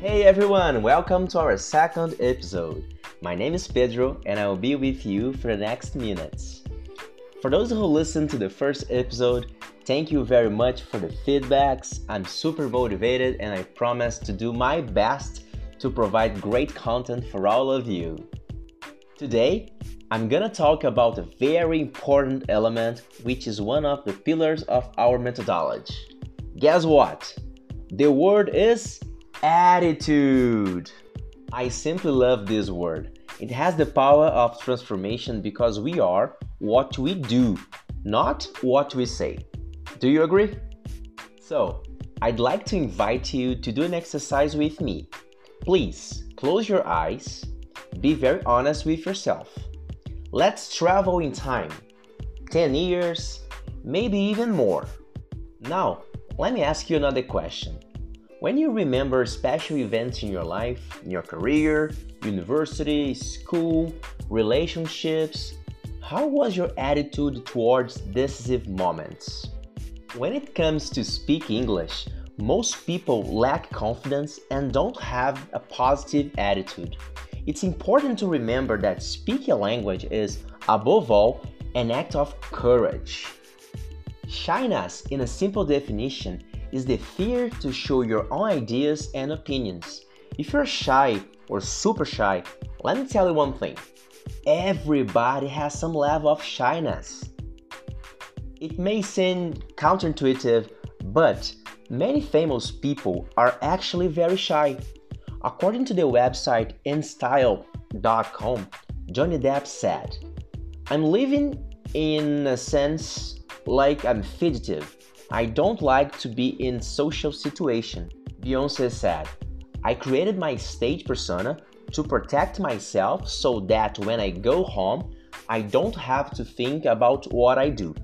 Hey everyone, welcome to our second episode. My name is Pedro and I will be with you for the next minutes. For those who listened to the first episode, thank you very much for the feedbacks. I'm super motivated and I promise to do my best to provide great content for all of you. Today, I'm gonna talk about a very important element which is one of the pillars of our methodology. Guess what? The word is attitude. I simply love this word. It has the power of transformation because we are what we do, not what we say. Do you agree? So, I'd like to invite you to do an exercise with me. Please close your eyes, be very honest with yourself. Let's travel in time 10 years, maybe even more. Now, let me ask you another question. When you remember special events in your life, in your career, university, school, relationships, how was your attitude towards decisive moments? When it comes to speak English, most people lack confidence and don't have a positive attitude. It's important to remember that speaking a language is, above all, an act of courage. Shyness, in a simple definition, is the fear to show your own ideas and opinions. If you're shy or super shy, let me tell you one thing everybody has some level of shyness. It may seem counterintuitive, but many famous people are actually very shy. According to the website InStyle.com, Johnny Depp said, I'm living in a sense like I'm fugitive I don't like to be in social situation. Beyonce said, I created my stage persona to protect myself so that when I go home, I don't have to think about what I do.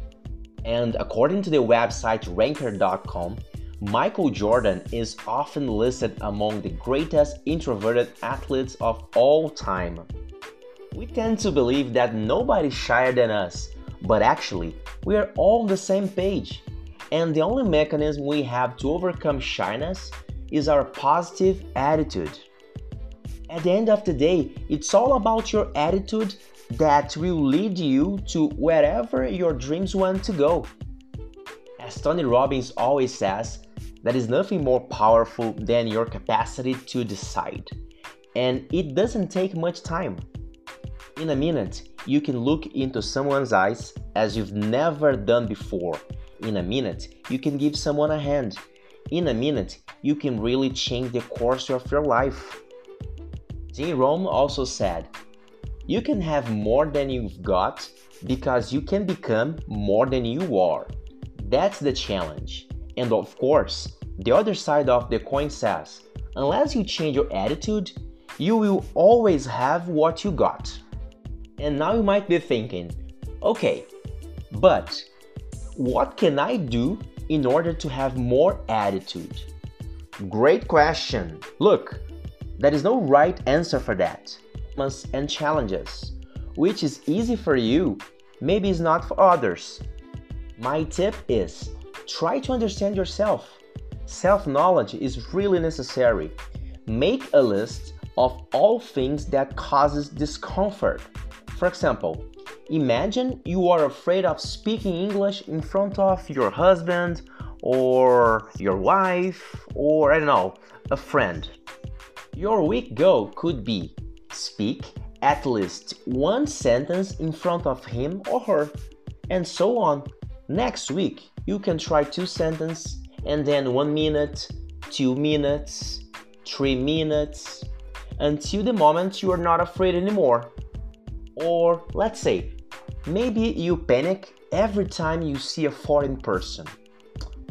And according to the website ranker.com, Michael Jordan is often listed among the greatest introverted athletes of all time. We tend to believe that nobody's shyer than us, but actually, we are all on the same page. And the only mechanism we have to overcome shyness is our positive attitude. At the end of the day, it's all about your attitude that will lead you to wherever your dreams want to go. As Tony Robbins always says, there is nothing more powerful than your capacity to decide. And it doesn't take much time. In a minute, you can look into someone's eyes as you've never done before in a minute, you can give someone a hand. In a minute, you can really change the course of your life. Jim Rohn also said, You can have more than you've got because you can become more than you are. That's the challenge. And of course, the other side of the coin says, unless you change your attitude, you will always have what you got. And now you might be thinking, okay, but what can I do in order to have more attitude? Great question. Look, there is no right answer for that. And challenges, which is easy for you, maybe is not for others. My tip is try to understand yourself. Self knowledge is really necessary. Make a list of all things that causes discomfort. For example, Imagine you are afraid of speaking English in front of your husband or your wife or I don't know, a friend. Your week goal could be speak at least one sentence in front of him or her, and so on. Next week, you can try two sentences and then one minute, two minutes, three minutes, until the moment you are not afraid anymore. Or let's say Maybe you panic every time you see a foreign person.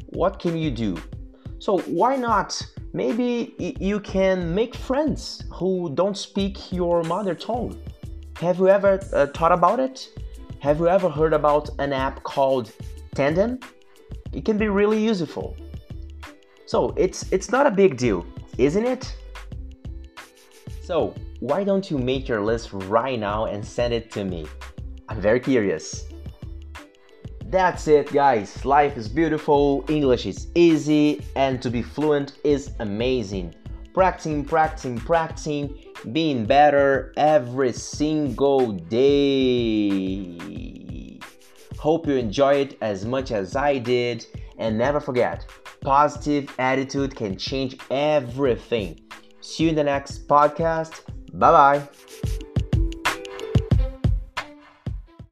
What can you do? So, why not? Maybe you can make friends who don't speak your mother tongue. Have you ever uh, thought about it? Have you ever heard about an app called Tandem? It can be really useful. So, it's it's not a big deal, isn't it? So, why don't you make your list right now and send it to me? I'm very curious. That's it, guys. Life is beautiful, English is easy, and to be fluent is amazing. practicing, practicing, practicing, being better every single day. Hope you enjoy it as much as I did, and never forget positive attitude can change everything. See you in the next podcast. Bye bye.